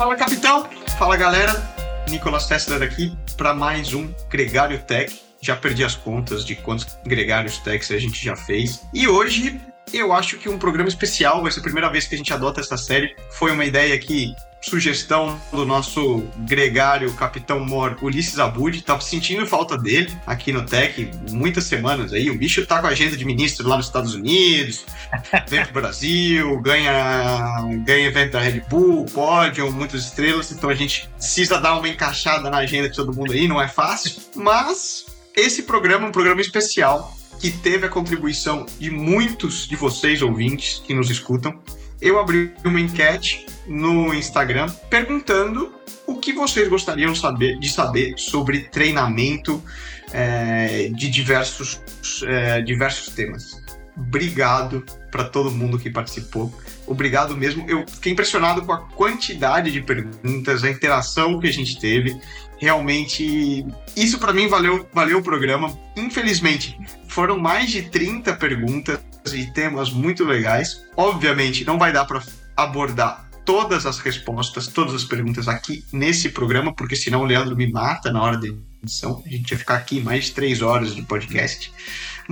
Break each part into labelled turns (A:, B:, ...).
A: Fala, capitão! Fala, galera! Nicolas Tessler aqui para mais um Gregário Tech. Já perdi as contas de quantos Gregários Techs a gente já fez. E hoje eu acho que um programa especial, vai ser a primeira vez que a gente adota essa série. Foi uma ideia que sugestão do nosso gregário Capitão Mor, Ulisses Abud. Tava sentindo falta dele aqui no Tech muitas semanas aí. O bicho tá com a agenda de ministro lá nos Estados Unidos, vem pro Brasil, ganha, ganha evento da Red Bull, pódio, muitas estrelas. Então a gente precisa dar uma encaixada na agenda de todo mundo aí, não é fácil. Mas esse programa é um programa especial que teve a contribuição de muitos de vocês ouvintes que nos escutam eu abri uma enquete no Instagram perguntando o que vocês gostariam saber, de saber sobre treinamento é, de diversos, é, diversos temas. Obrigado para todo mundo que participou. Obrigado mesmo. Eu fiquei impressionado com a quantidade de perguntas, a interação que a gente teve. Realmente, isso para mim valeu, valeu o programa. Infelizmente, foram mais de 30 perguntas e temas muito legais. Obviamente, não vai dar para abordar todas as respostas, todas as perguntas aqui nesse programa, porque senão o Leandro me mata na hora da edição. A gente ia ficar aqui mais de três horas de podcast.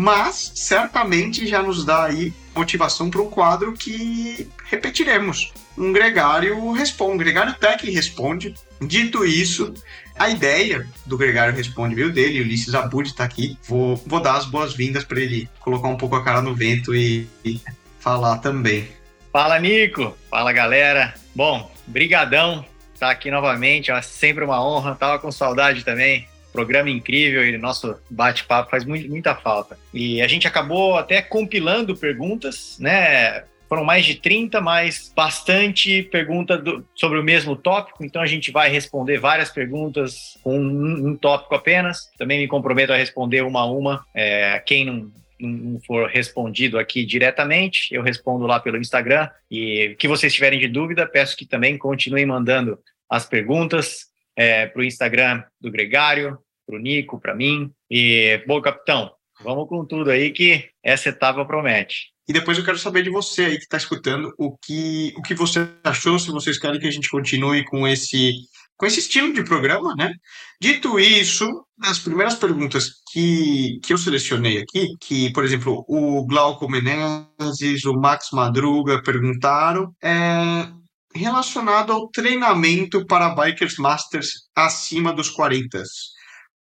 A: Mas certamente já nos dá aí motivação para um quadro que repetiremos. Um gregário responde, um gregário tech responde. Dito isso, a ideia do Gregário Responde veio dele, Ulisses Abud está aqui. Vou, vou dar as boas-vindas para ele colocar um pouco a cara no vento e, e falar também.
B: Fala, Nico! Fala, galera! Bom, brigadão estar tá aqui novamente, é sempre uma honra. Tava com saudade também. Programa incrível e nosso bate-papo faz muito, muita falta. E a gente acabou até compilando perguntas, né? Foram mais de 30, mas bastante pergunta do, sobre o mesmo tópico. Então a gente vai responder várias perguntas com um, um tópico apenas. Também me comprometo a responder uma a uma. É, quem não, não for respondido aqui diretamente, eu respondo lá pelo Instagram. E que vocês tiverem de dúvida, peço que também continuem mandando as perguntas é, para o Instagram do Gregário, para o Nico, para mim. E, bom, capitão, vamos com tudo aí que essa etapa promete.
A: E depois eu quero saber de você aí que está escutando o que, o que você achou, se vocês querem que a gente continue com esse, com esse estilo de programa, né? Dito isso, as primeiras perguntas que, que eu selecionei aqui, que, por exemplo, o Glauco Menezes, o Max Madruga perguntaram, é relacionado ao treinamento para Bikers Masters acima dos 40.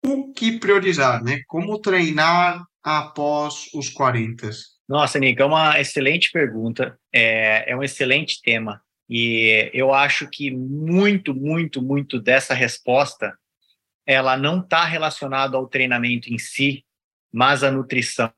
A: O que priorizar, né? Como treinar após os 40?
B: Nossa, Nico, é uma excelente pergunta, é, é um excelente tema. E eu acho que muito, muito, muito dessa resposta ela não está relacionada ao treinamento em si, mas à nutrição,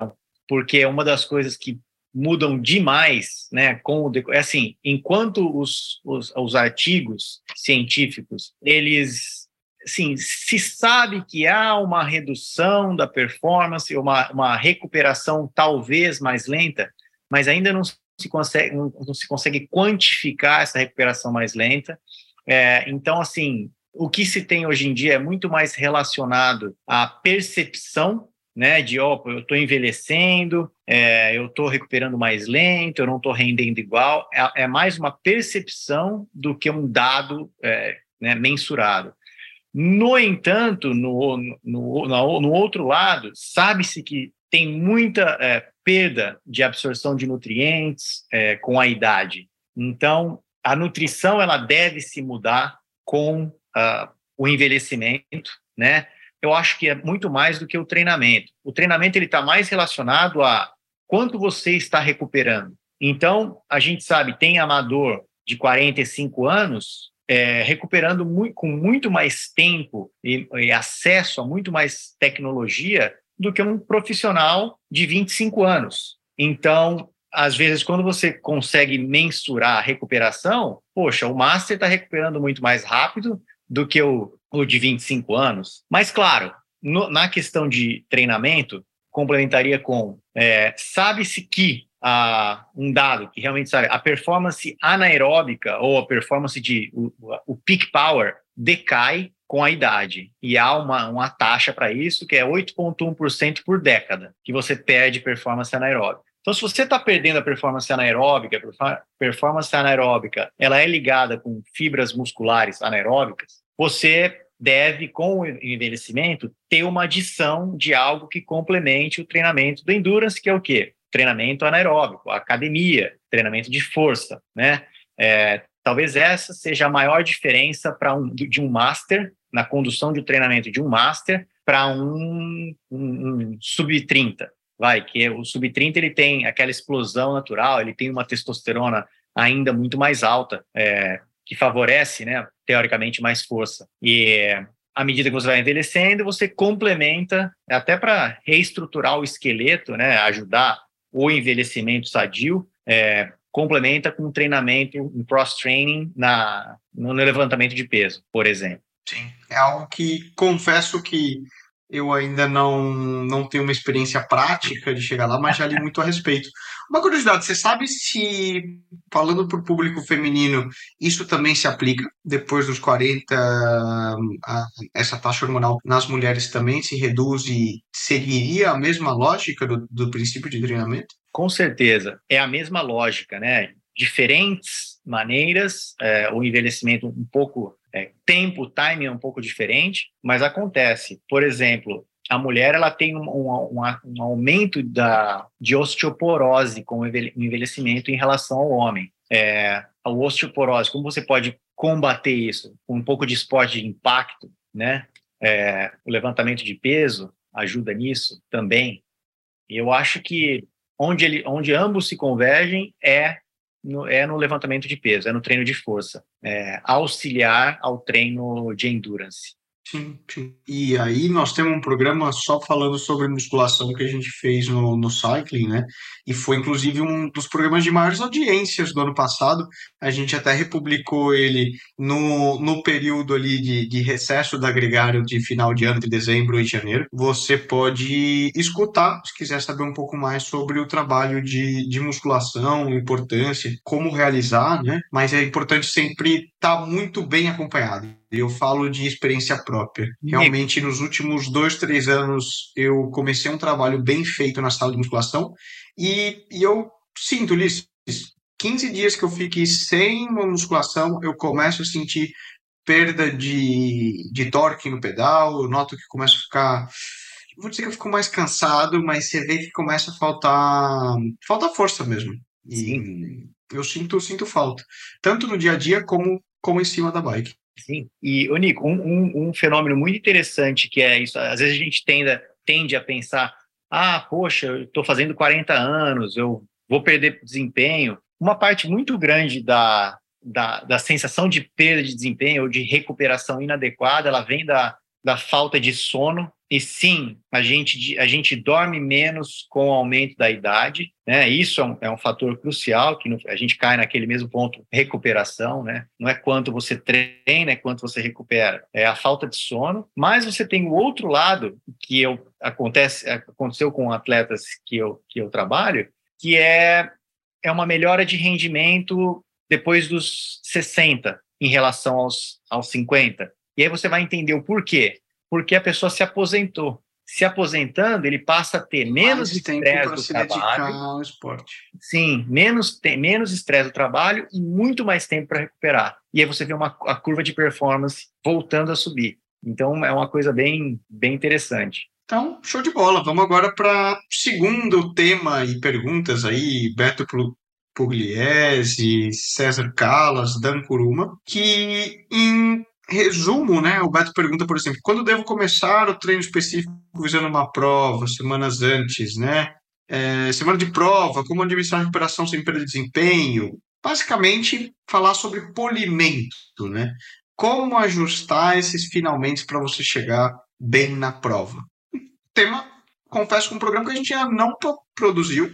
B: porque uma das coisas que mudam demais, né? Com o, é assim, enquanto os, os, os artigos científicos eles assim, se sabe que há uma redução da performance, uma, uma recuperação talvez mais lenta, mas ainda não se consegue, não, não se consegue quantificar essa recuperação mais lenta. É, então, assim, o que se tem hoje em dia é muito mais relacionado à percepção né, de, ó, eu estou envelhecendo, é, eu estou recuperando mais lento, eu não estou rendendo igual, é, é, mais uma percepção do que um dado é, né, mensurado. No entanto, no, no, no, no outro lado, sabe-se que tem muita é, perda de absorção de nutrientes é, com a idade. Então, a nutrição ela deve se mudar com uh, o envelhecimento, né? Eu acho que é muito mais do que o treinamento. O treinamento ele está mais relacionado a quanto você está recuperando. Então, a gente sabe, tem amador de 45 anos é, recuperando muito, com muito mais tempo e, e, acesso a muito mais tecnologia do que um profissional de 25 anos. Então, às vezes, quando você consegue mensurar a recuperação, poxa, o Master está recuperando muito mais rápido do que o, o de 25 anos. Mas, claro, no, na questão de treinamento, complementaria com: é, sabe-se que a, um dado que realmente sabe, a performance anaeróbica ou a performance de o, o peak power decai com a idade. E há uma, uma taxa para isso que é 8,1% por década que você perde performance anaeróbica. Então, se você está perdendo a performance anaeróbica, performance anaeróbica, ela é ligada com fibras musculares anaeróbicas, você deve, com o envelhecimento, ter uma adição de algo que complemente o treinamento do endurance, que é o quê? Treinamento anaeróbico, academia, treinamento de força, né? É, talvez essa seja a maior diferença para um de um master na condução de treinamento de um master para um, um, um sub-30, vai, que o sub-30 ele tem aquela explosão natural, ele tem uma testosterona ainda muito mais alta, é, que favorece, né, teoricamente, mais força. E à medida que você vai envelhecendo, você complementa, até para reestruturar o esqueleto, né, ajudar o envelhecimento sadio, é, complementa com treinamento, um cross-training na, no levantamento de peso, por exemplo.
A: Sim, é algo que confesso que eu ainda não, não tenho uma experiência prática de chegar lá, mas já li muito a respeito. Uma curiosidade, você sabe se, falando para o público feminino, isso também se aplica depois dos 40, a, essa taxa hormonal nas mulheres também se reduz e seguiria a mesma lógica do, do princípio de treinamento?
B: Com certeza, é a mesma lógica, né? Diferentes maneiras, é, o envelhecimento um pouco é, tempo, timing é um pouco diferente, mas acontece. Por exemplo, a mulher ela tem um, um, um, aumento da, de osteoporose com o envelhecimento em relação ao homem. É, a osteoporose, como você pode combater isso? Com um pouco de esporte de impacto, né? É, o levantamento de peso ajuda nisso também. E eu acho que onde, ele, onde ambos se convergem é no, é no levantamento de peso, é no treino de força, é, auxiliar ao treino de endurance.
A: Sim, sim. E aí nós temos um programa só falando sobre musculação que a gente fez no, no Cycling, né? E foi inclusive um dos programas de maiores audiências do ano passado. A gente até republicou ele no, no período ali de, de recesso da Gregário de final de ano, de dezembro e janeiro. Você pode escutar, se quiser saber um pouco mais sobre o trabalho de, de musculação, importância, como realizar, né? Mas é importante sempre estar tá muito bem acompanhado. Eu falo de experiência própria. Realmente, nos últimos dois, três anos, eu comecei um trabalho bem feito na sala de musculação e, e eu sinto, Ulisses, 15 dias que eu fiquei sem uma musculação, eu começo a sentir perda de, de torque no pedal, eu noto que começo a ficar vou dizer que eu fico mais cansado, mas você vê que começa a faltar falta força mesmo. E Sim. eu sinto sinto falta, tanto no dia a dia como como em cima da bike.
B: Sim. E, Nico, um, um, um, fenômeno muito interessante que é isso, às vezes a gente tende, tende a pensar, ah, poxa, eu estou fazendo 40 anos, eu vou perder desempenho. Uma parte muito grande da, da, da sensação de perda de desempenho ou de recuperação inadequada, ela vem da, da falta de sono. E sim, a gente, a gente dorme menos com o aumento da idade, né? Isso é um, é um fator crucial, que no, a gente cai naquele mesmo ponto, recuperação, né? Não é quanto você treina, é quanto você recupera. É a falta de sono, mas você tem o outro lado, que eu, acontece, aconteceu com atletas que eu, que eu trabalho, que é, é uma melhora de rendimento depois dos 60 em relação aos, aos 50. E aí você vai entender o porquê. Porque a pessoa se aposentou. Se aposentando, ele passa a ter menos estresse do trabalho.
A: Ao esporte.
B: Sim, menos, menos estresse do trabalho e muito mais tempo para recuperar. E aí você vê uma, a curva de performance voltando a subir. Então é uma coisa bem, bem interessante.
A: Então, show de bola. Vamos agora para segundo tema e perguntas aí, Beto Pugliese, César Calas, Dan Kuruma, que em resumo, né? O Beto pergunta, por exemplo, quando devo começar o treino específico visando uma prova, semanas antes, né? É, semana de prova, como administrar a recuperação sem perda de desempenho. Basicamente, falar sobre polimento, né? Como ajustar esses finalmente para você chegar bem na prova. Tema, confesso, um programa que a gente ainda não produziu,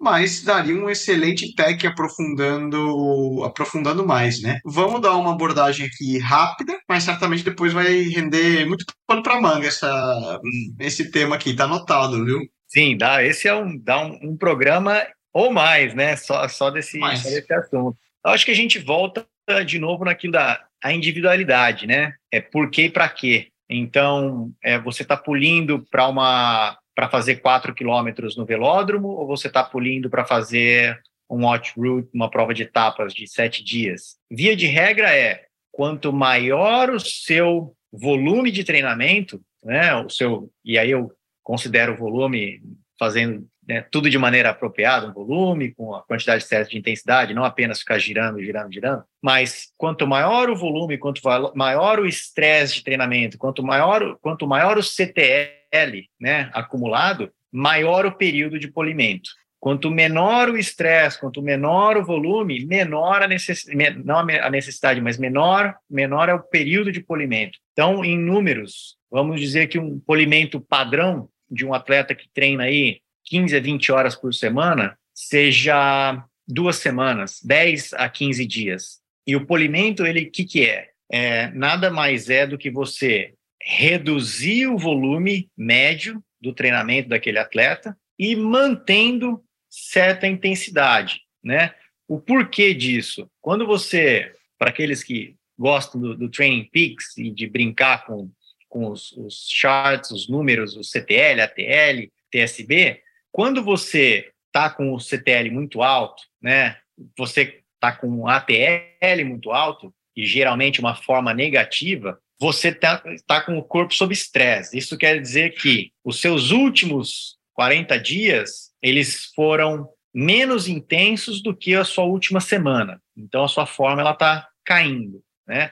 A: mas daria um excelente tech aprofundando, aprofundando mais, né? Vamos dar uma abordagem aqui rápida, mas certamente depois vai render muito pano para manga essa, esse tema aqui, tá anotado, viu?
B: Sim, dá. Esse é um, dá um, um programa ou mais, né? Só, só desse, só desse assunto. Eu acho que a gente volta de novo naquilo da a individualidade, né? É por quê e para quê. Então, é, você está pulindo para uma para fazer 4 quilômetros no velódromo ou você está pulindo para fazer um watch route, uma prova de etapas de sete dias? Via de regra é quanto maior o seu volume de treinamento, né, o seu e aí eu considero o volume fazendo né, tudo de maneira apropriada, um volume, com a quantidade certa de intensidade, não apenas ficar girando, girando, girando, mas quanto maior o volume, quanto maior o estresse de treinamento, quanto maior, quanto maior o CTL né, acumulado, maior o período de polimento. Quanto menor o estresse, quanto menor o volume, menor a necessidade, não a necessidade, mas menor, menor é o período de polimento. Então, em números, vamos dizer que um polimento padrão de um atleta que treina aí 15 a 20 horas por semana seja duas semanas, 10 a 15 dias. E o polimento, ele, o que, que é? é? Nada mais é do que você reduzir o volume médio do treinamento daquele atleta e mantendo certa intensidade, né? O porquê disso? Quando você, para aqueles que gostam do, do Training Peaks e de brincar com, com os, os charts, os números, o CTL, ATL, TSB, quando você está com o CTL muito alto, né, você está com o ATL muito alto, e geralmente uma forma negativa, você está tá com o corpo sob estresse. Isso quer dizer que os seus últimos 40 dias, eles foram menos intensos do que a sua última semana. Então, a sua forma ela está caindo, né?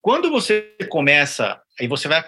B: Quando você começa, aí você vai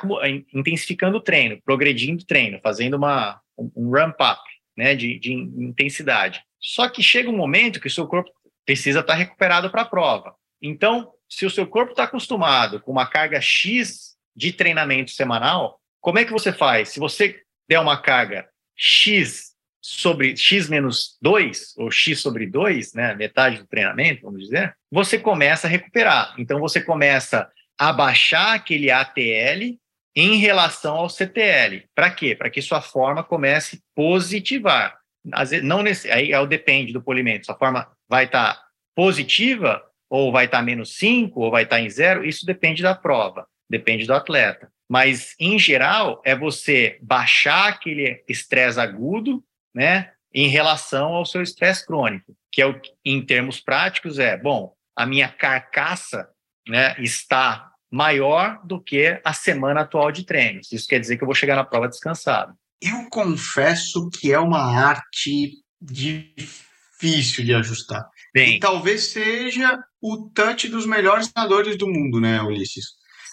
B: intensificando o treino, progredindo o treino, fazendo uma, um ramp-up, né, de, de intensidade. Só que chega um momento que o seu corpo precisa estar recuperado para a prova. Então, se o seu corpo está acostumado com uma carga X de treinamento semanal, como é que você faz? Se você der uma carga X sobre X menos 2, ou X sobre 2, né, metade do treinamento, vamos dizer, você começa a recuperar. Então, você começa a baixar aquele ATL em relação ao CTL. Para quê? Para que sua forma comece a positivar. Às vezes, não nesse, aí é depende do polimento. Sua forma vai estar tá positiva, ou vai estar tá menos 5, ou vai estar tá em zero, isso depende da prova, depende do atleta. Mas, em geral, é você baixar aquele estresse agudo, né, em relação ao seu estresse crônico, que é o em termos práticos é, bom, a minha carcaça, né, está maior do que a semana atual de treinos. Isso quer dizer que eu vou chegar na prova descansado.
A: Eu confesso que é uma arte difícil de ajustar. Bem, e talvez seja o touch dos melhores nadadores do mundo, né, Ulisses?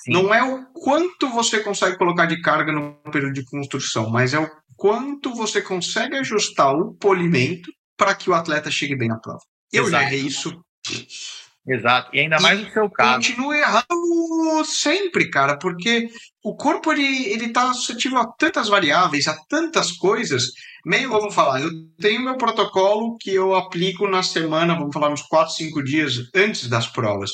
A: Sim. Não é o quanto você consegue colocar de carga no período de construção, mas é o quanto você consegue ajustar o polimento para que o atleta chegue bem na prova. Eu Exato. já errei isso
B: Exato, e ainda mais e no seu caso.
A: Continua errando sempre, cara, porque o corpo ele, ele tá suscetível a tantas variáveis, a tantas coisas. Meio, vamos falar, eu tenho meu protocolo que eu aplico na semana, vamos falar, uns 4, 5 dias antes das provas.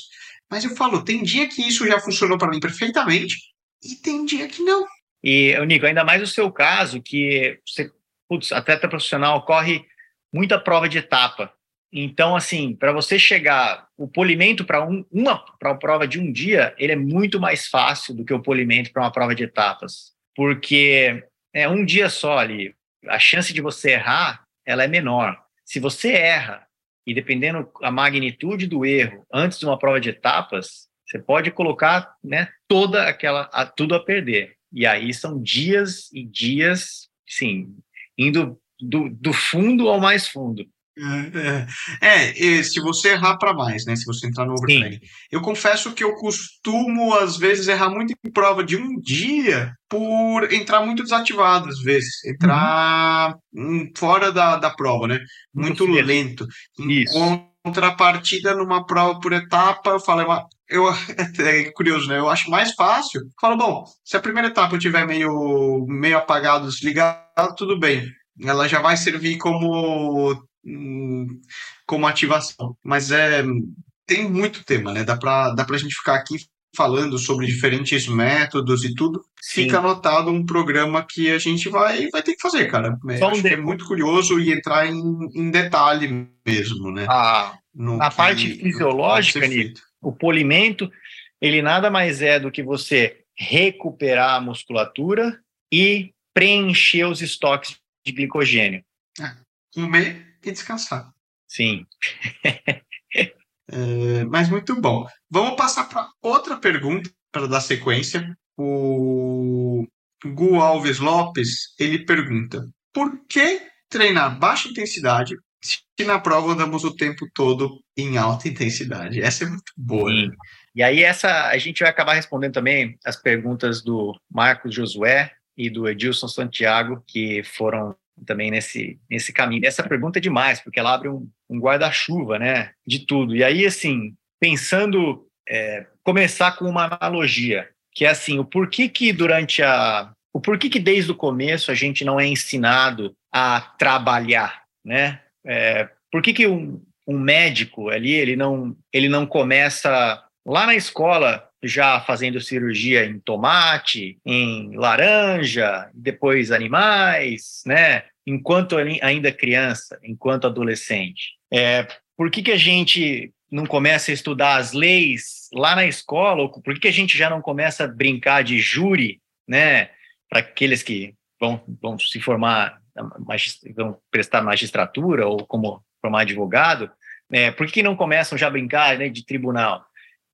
A: Mas eu falo, tem dia que isso já funcionou para mim perfeitamente e tem dia que não.
B: E, Nico, ainda mais no seu caso, que você, putz, atleta profissional corre muita prova de etapa. Então, assim, para você chegar, o polimento para um, uma pra uma prova de um dia, ele é muito mais fácil do que o polimento para uma prova de etapas, porque é um dia só ali. A chance de você errar, ela é menor. Se você erra e dependendo a magnitude do erro antes de uma prova de etapas, você pode colocar, né, toda aquela a, tudo a perder. E aí são dias e dias, sim, indo do, do fundo ao mais fundo.
A: É, é, se você errar para mais, né? Se você entrar no overtraining. Eu confesso que eu costumo, às vezes, errar muito em prova de um dia por entrar muito desativado, às vezes. Entrar uhum. fora da, da prova, né? Muito lento. Isso. Contrapartida numa prova por etapa, eu falo, eu, é curioso, né? Eu acho mais fácil. Falo, bom, se a primeira etapa eu tiver meio, meio apagado, desligado, tudo bem. Ela já vai servir como como ativação. Mas é tem muito tema, né? Dá para dá a gente ficar aqui falando sobre diferentes métodos e tudo. Sim. Fica anotado um programa que a gente vai, vai ter que fazer, cara. É, acho que é muito curioso e entrar em, em detalhe mesmo, né?
B: Ah, na parte fisiológica, o polimento, ele nada mais é do que você recuperar a musculatura e preencher os estoques de glicogênio.
A: É, comer e descansar.
B: Sim.
A: é, mas muito bom. Vamos passar para outra pergunta para dar sequência. O Gu Alves Lopes ele pergunta: por que treinar baixa intensidade se na prova andamos o tempo todo em alta intensidade? Essa é muito boa. Né?
B: E aí essa a gente vai acabar respondendo também as perguntas do Marcos Josué e do Edilson Santiago, que foram também nesse, nesse caminho. Essa pergunta é demais, porque ela abre um, um guarda-chuva, né, de tudo. E aí, assim, pensando, é, começar com uma analogia, que é assim, o porquê que durante a... O porquê que desde o começo a gente não é ensinado a trabalhar, né? É, por que, que um, um médico ali, ele não, ele não começa lá na escola já fazendo cirurgia em tomate, em laranja, depois animais, né? Enquanto ainda criança, enquanto adolescente. É, por que, que a gente não começa a estudar as leis lá na escola? Por que, que a gente já não começa a brincar de júri, né? Para aqueles que vão, vão se formar, vão prestar magistratura ou como formar advogado, né? Por que, que não começam já a brincar né, de tribunal?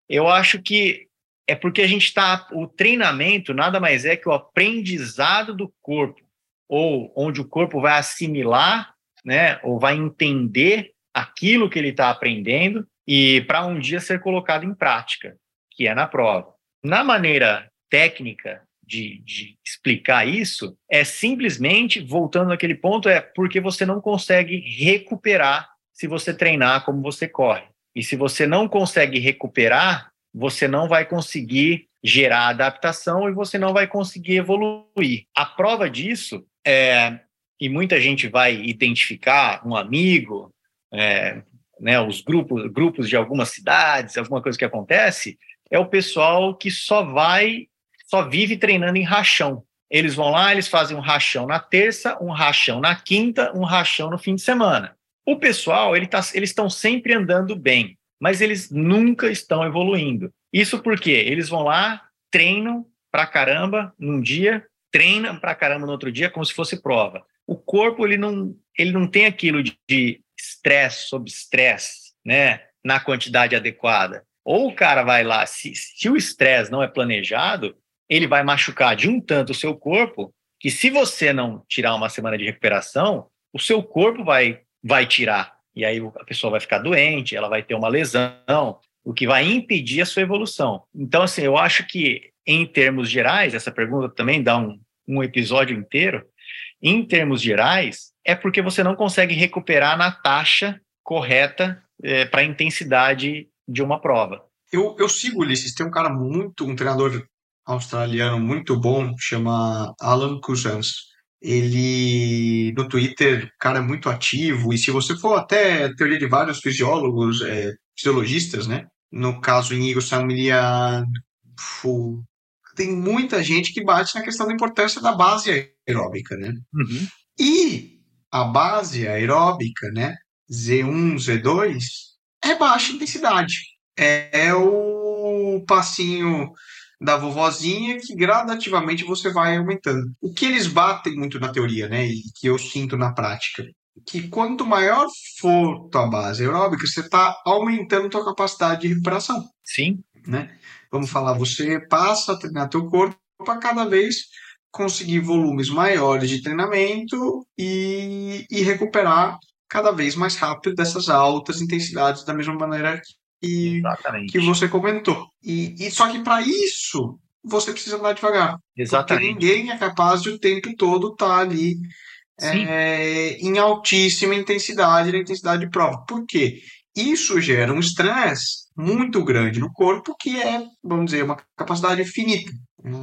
B: Eu acho que é porque a gente está. O treinamento nada mais é que o aprendizado do corpo, ou onde o corpo vai assimilar, né, ou vai entender aquilo que ele está aprendendo e para um dia ser colocado em prática, que é na prova. Na maneira técnica de, de, explicar isso, é simplesmente, voltando naquele ponto, é porque você não consegue recuperar se você treinar como você corre. E se você não consegue recuperar, você não vai conseguir gerar adaptação e você não vai conseguir evoluir. A prova disso é, e muita gente vai identificar um amigo, é, né, os grupos, grupos de algumas cidades, alguma coisa que acontece, é o pessoal que só vai, só vive treinando em rachão. Eles vão lá, eles fazem um rachão na terça, um rachão na quinta, um rachão no fim de semana. O pessoal, ele tá, eles estão sempre andando bem mas eles nunca estão evoluindo. Isso porque eles vão lá, treinam pra caramba num dia, treinam pra caramba no outro dia, como se fosse prova. O corpo ele não, ele não tem aquilo de estresse sobre estresse, né, na quantidade adequada. Ou o cara vai lá, se, se o estresse não é planejado, ele vai machucar de um tanto o seu corpo, que se você não tirar uma semana de recuperação, o seu corpo vai vai tirar e aí a pessoa vai ficar doente, ela vai ter uma lesão, o que vai impedir a sua evolução. Então, assim, eu acho que, em termos gerais, essa pergunta também dá um, um episódio inteiro. Em termos gerais, é porque você não consegue recuperar na taxa correta é, para a intensidade de uma prova.
A: Eu, eu sigo, Ulisses, tem um cara muito, um treinador australiano muito bom, chama Alan Cousins ele no Twitter, cara, é muito ativo, e se você for até a teoria de vários fisiólogos, é, fisiologistas, né? No caso, em Igor Samilian, tem muita gente que bate na questão da importância da base aeróbica, né? Uhum. E a base aeróbica, né? Z1, Z2, é baixa intensidade. É, é o passinho da vovozinha que gradativamente você vai aumentando. O que eles batem muito na teoria, né, e que eu sinto na prática, que quanto maior for tua base aeróbica, você está aumentando tua capacidade de recuperação.
B: Sim.
A: Né? Vamos falar, você passa a treinar teu corpo para cada vez conseguir volumes maiores de treinamento e, e recuperar cada vez mais rápido dessas altas intensidades da mesma maneira e Exatamente. que você comentou. E, e só que para isso você precisa andar devagar.
B: Exatamente.
A: Porque ninguém é capaz de o tempo todo estar tá ali é, em altíssima intensidade, na intensidade de prova. Por quê? Isso gera um estresse muito grande no corpo, que é, vamos dizer, uma capacidade finita.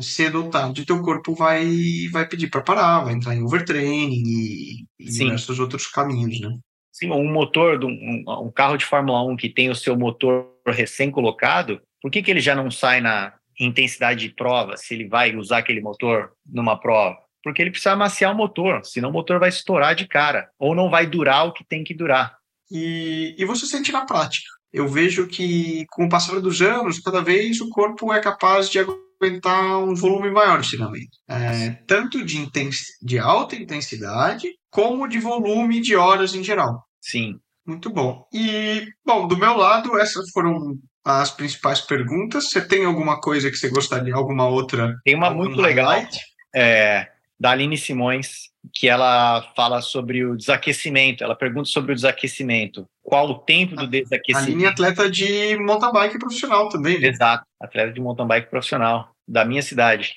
A: Cedo ou tarde, teu corpo vai, vai pedir para parar, vai entrar em overtraining e, e diversos outros caminhos, né?
B: Sim, um motor, de um, um, carro de Fórmula 1 que tem o seu motor recém-colocado, por que, que ele já não sai na intensidade de prova, se ele vai usar aquele motor numa prova? Porque ele precisa amaciar o motor, senão o motor vai estourar de cara, ou não vai durar o que tem que durar.
A: E, e você sente na prática. Eu vejo que, com o passar dos anos, cada vez o corpo é capaz de aguentar um volume maior de treinamento. É, tanto de, de alta intensidade, como de volume de horas em geral.
B: Sim.
A: Muito bom. E, bom, do meu lado, essas foram as principais perguntas. Você tem alguma coisa que você gostaria, alguma outra?
B: Tem uma muito legal, é, da Aline Simões, que ela fala sobre o desaquecimento. Ela pergunta sobre o desaquecimento. Qual o tempo do desaquecimento?
A: A Aline é atleta de mountain bike profissional também.
B: Né? Exato, atleta de mountain bike profissional da minha cidade,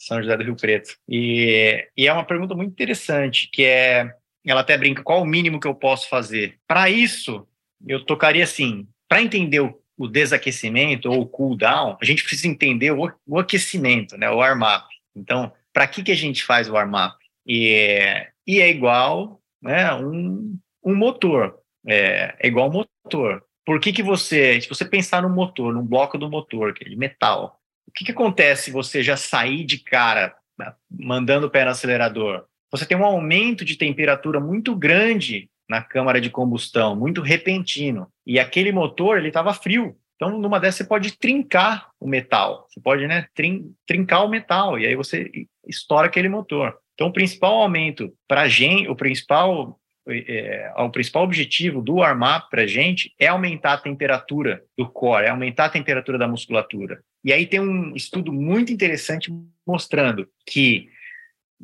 B: São José do Rio Preto. E, e é uma pergunta muito interessante, que é, ela até brinca, qual o mínimo que eu posso fazer? Para isso, eu tocaria assim, para entender o, o, desaquecimento ou o cool down, a gente precisa entender o, o aquecimento, né, o warm-up. Então, para que, que a gente faz o warm-up? E, e é igual né, um, um motor, é, é igual um motor. Por que, que você, se você pensar no motor, num bloco do motor, que é de metal, o que, que acontece você já sair de cara, né, mandando o pé no acelerador? Você tem um aumento de temperatura muito grande na câmara de combustão, muito repentino. E aquele motor, ele estava frio. Então, numa dessas, você pode trincar o metal. Você pode né, trin trincar o metal, e aí você estoura aquele motor. Então, o principal aumento para a gente, o principal é, o principal objetivo do warm-up para a gente é aumentar a temperatura do core, é aumentar a temperatura da musculatura. E aí tem um estudo muito interessante mostrando que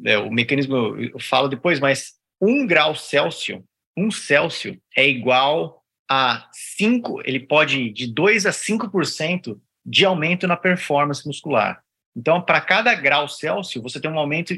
B: é, o mecanismo, eu falo depois, mas um grau Celsius, um Celsius é igual a 5, ele pode ir de 2 a 5% de aumento na performance muscular. Então, para cada grau Celsius, você tem um aumento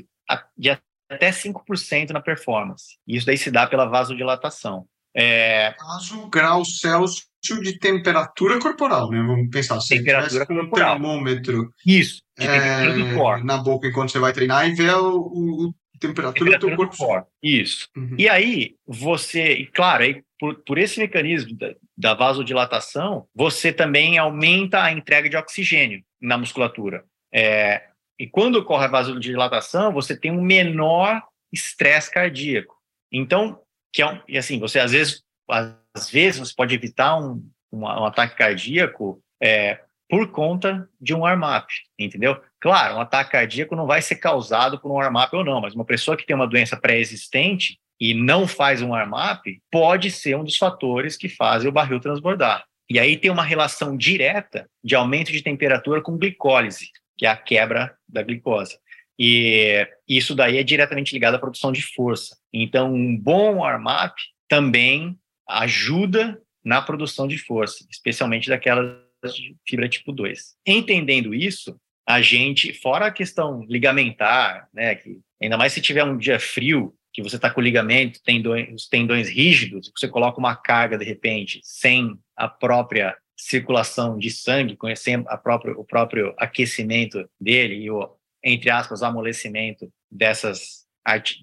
B: de até 5% na performance. Isso daí se dá pela vasodilatação.
A: É... Caso grau Celsius de temperatura corporal, né? Vamos pensar. Se
B: temperatura com um termômetro. Isso,
A: de é, do corpo. Na boca enquanto você vai treinar e ver o, o temperatura, temperatura, do teu corpo. Do corpo.
B: Isso. Uhum. E aí, você, e claro, aí, por, por esse mecanismo da, da vasodilatação, você também aumenta a entrega de oxigênio na musculatura. É, e quando ocorre a vasodilatação, você tem um menor estresse cardíaco. Então, que é um, e assim, você às vezes, às vezes você pode evitar um, um, um ataque cardíaco é, por conta de um warm-up, entendeu? Claro, um ataque cardíaco não vai ser causado por um warm-up ou não, mas uma pessoa que tem uma doença pré-existente e não faz um warm-up pode ser um dos fatores que fazem o barril transbordar. E aí tem uma relação direta de aumento de temperatura com glicólise que é a quebra da glicose. E isso daí é diretamente ligado à produção de força. Então, um bom warm-up também ajuda na produção de força, especialmente daquelas de fibra tipo 2. Entendendo isso, a gente, fora a questão ligamentar, né, que ainda mais se tiver um dia frio, que você está com o ligamento, tendões, os tendões rígidos, você coloca uma carga de repente sem a própria circulação de sangue, conhecer a próprio, o próprio aquecimento dele e o, entre aspas, amolecimento dessas,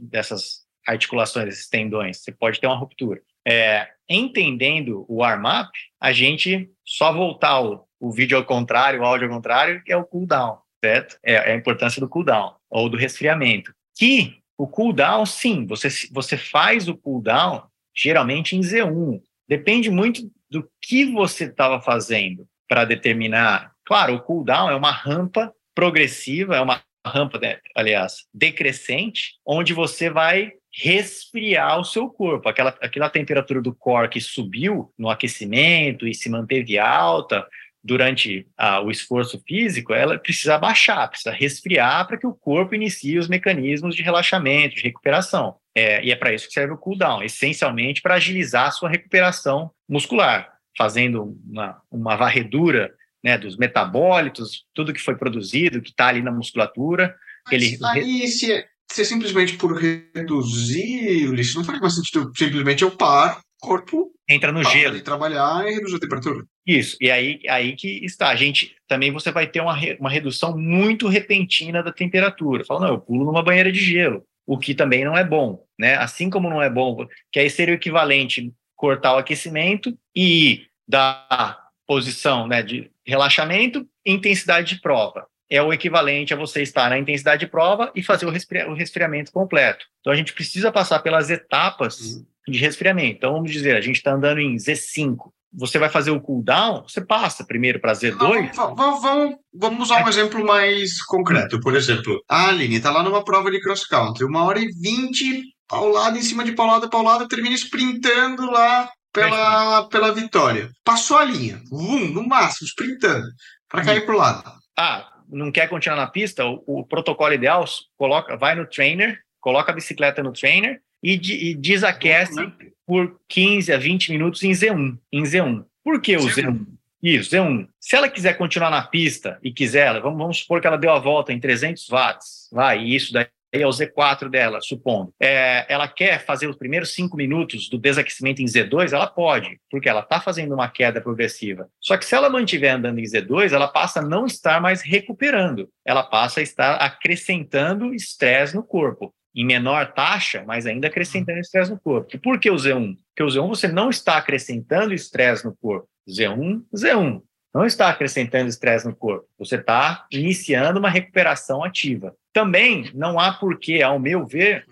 B: dessas articulações, desses tendões, você pode ter uma ruptura. É, entendendo o warm-up, a gente só voltar o, o vídeo ao contrário, o áudio ao contrário, que é o cooldown, certo? É, é a importância do cooldown, ou do resfriamento. Que o cooldown, sim, você, você faz o cooldown geralmente em Z1. Depende muito do que você estava fazendo para determinar. Claro, o cooldown é uma rampa progressiva, é uma rampa, né, aliás, decrescente, onde você vai resfriar o seu corpo. Aquela, aquela temperatura do core que subiu no aquecimento e se manteve alta durante ah, o esforço físico, ela precisa baixar, precisa resfriar para que o corpo inicie os mecanismos de relaxamento, de recuperação. É, e é para isso que serve o cooldown, essencialmente para agilizar a sua recuperação muscular, fazendo uma, uma varredura né, dos metabólitos, tudo que foi produzido, que está ali na musculatura.
A: Mas ele... aí, se, se é simplesmente por reduzir o lixo, não faz mais sentido simplesmente eu paro, o corpo
B: entra no gelo.
A: E trabalhar e reduz a temperatura.
B: Isso, e aí, aí que está. A gente também você vai ter uma, re, uma redução muito repentina da temperatura. Fala, não, eu pulo numa banheira de gelo o que também não é bom, né? Assim como não é bom, que aí seria o equivalente cortar o aquecimento e dar posição né, de relaxamento intensidade de prova. É o equivalente a você estar na intensidade de prova e fazer o, resfri o resfriamento completo. Então a gente precisa passar pelas etapas uhum. de resfriamento. Então vamos dizer, a gente está andando em Z5. Você vai fazer o cooldown, você passa primeiro para
A: Z2. vamos, vamos, vamos usar um exemplo mais concreto. Por exemplo, a Aline está lá numa prova de cross country, uma hora e vinte, paulada em cima de paulada, paulada, termina sprintando lá pela, pela vitória. Passou a linha, vum, no máximo, sprintando, para cair para o lado.
B: Ah, não quer continuar na pista? O, o, protocolo ideal coloca, vai no trainer, coloca a bicicleta no trainer e, e desaquece né? por 15 a 20 minutos em Z1. Em Z1. Por que o Z1? Isso, Z1. Se ela quiser continuar na pista e quiser, vamos, vamos supor que ela deu a volta em 300 watts, vai, e isso daí é o Z4 dela, supondo. É, ela quer fazer os primeiros cinco minutos do desaquecimento em Z2, ela pode, porque ela está fazendo uma queda progressiva. Só que se ela mantiver andando em Z2, ela passa a não estar mais recuperando, ela passa a estar acrescentando estresse no corpo em menor taxa, mas ainda acrescentando estresse no corpo. E por que o Z1? Porque o Z1 você não está acrescentando estresse no corpo. Z1, Z1. Não está acrescentando estresse no corpo. Você está iniciando uma recuperação ativa. Também não há por que, ao meu ver,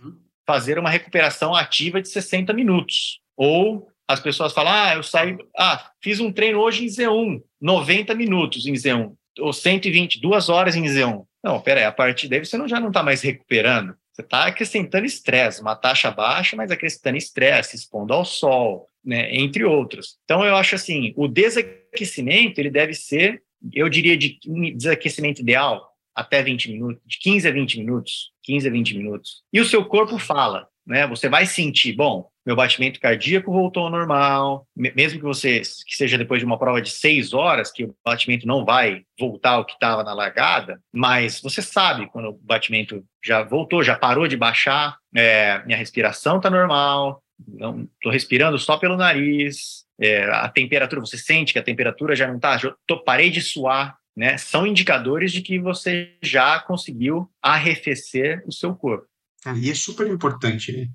B: fazer uma recuperação ativa de 60 minutos. Ou as pessoas falam, ah, eu saí, ah, fiz um treino hoje em Z1, 90 minutos em Z1, ou 120, duas horas em Z1. Não, peraí, a partir daí você não, já não está mais recuperando. Você está acrescentando estresse, uma taxa baixa, mas acrescentando estresse, expondo ao sol, né, entre outros. Então, eu acho assim, o desaquecimento, ele deve ser, eu diria, de desaquecimento ideal, até 20 minutos, de 15 a 20 minutos, 15 a 20 minutos. E o seu corpo fala, né? Você vai sentir, bom, meu batimento cardíaco voltou ao normal, mesmo que você que seja depois de uma prova de seis horas, que o batimento não vai voltar ao que estava na largada, mas você sabe quando o batimento já voltou, já parou de baixar, é, minha respiração está normal, não estou respirando só pelo nariz, é, a temperatura, você sente que a temperatura já não está, parei de suar, né? São indicadores de que você já conseguiu arrefecer o seu corpo.
A: Ali é super importante, né?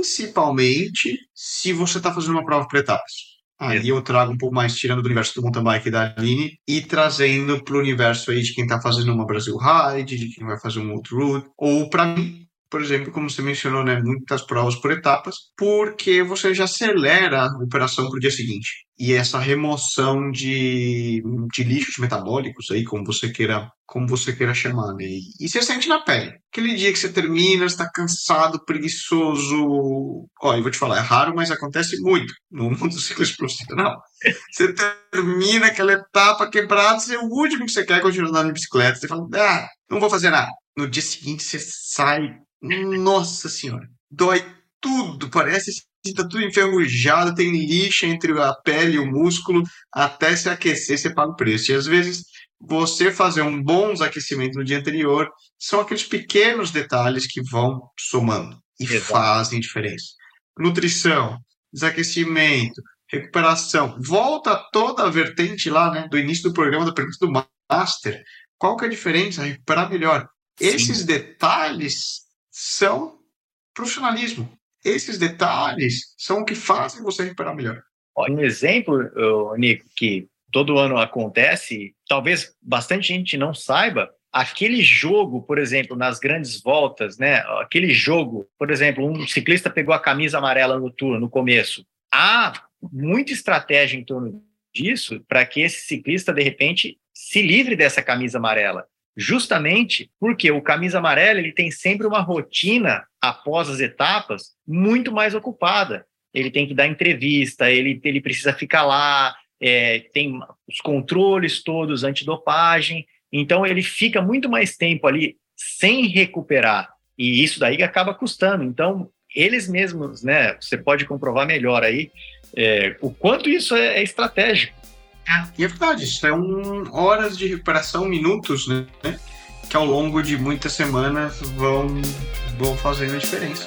A: Principalmente se você está fazendo uma prova por etapas. Aí eu trago um pouco mais, tirando do universo do mountain bike da Aline e trazendo para o universo aí de quem está fazendo uma Brasil Ride, de quem vai fazer um outro route, ou para mim, por exemplo, como você mencionou, né, muitas provas por etapas, porque você já acelera a recuperação para o dia seguinte. E essa remoção de, de lixos metabólicos aí, como você queira, como você queira chamar, né? E, você sente na pele. Aquele dia que você termina, está cansado, preguiçoso. Ó, eu vou te falar, é raro, mas acontece muito no mundo do ciclismo profissional. Você termina aquela etapa quebrada, você é o último que você quer continuar andando de bicicleta. Você fala, ah, não vou fazer nada. No dia seguinte você sai nossa senhora, dói tudo, parece que tá tudo enferrujado, tem lixa entre a pele e o músculo, até se aquecer você paga o preço. E às vezes você fazer um bom aquecimento no dia anterior são aqueles pequenos detalhes que vão somando e Exato. fazem diferença. Nutrição, desaquecimento, recuperação, volta toda a vertente lá, né, do início do programa da pergunta do Master. Qual que é a diferença? Recuperar melhor. Sim. Esses detalhes são profissionalismo. Esses detalhes são o que fazem você recuperar melhor.
B: Um exemplo, Nico, que todo ano acontece, talvez bastante gente não saiba, aquele jogo, por exemplo, nas grandes voltas, né? Aquele jogo, por exemplo, um ciclista pegou a camisa amarela no tour no começo. Há muita estratégia em torno disso para que esse ciclista de repente se livre dessa camisa amarela justamente porque o camisa amarela ele tem sempre uma rotina após as etapas muito mais ocupada. Ele tem que dar entrevista, ele, ele precisa ficar lá, é, tem os controles todos antidopagem, então ele fica muito mais tempo ali sem recuperar, e isso daí acaba custando. Então, eles mesmos, né, você pode comprovar melhor aí é, o quanto isso é, é estratégico.
A: E é verdade, isso é horas de recuperação, minutos, né? Que ao longo de muitas semanas vão, vão fazendo a diferença.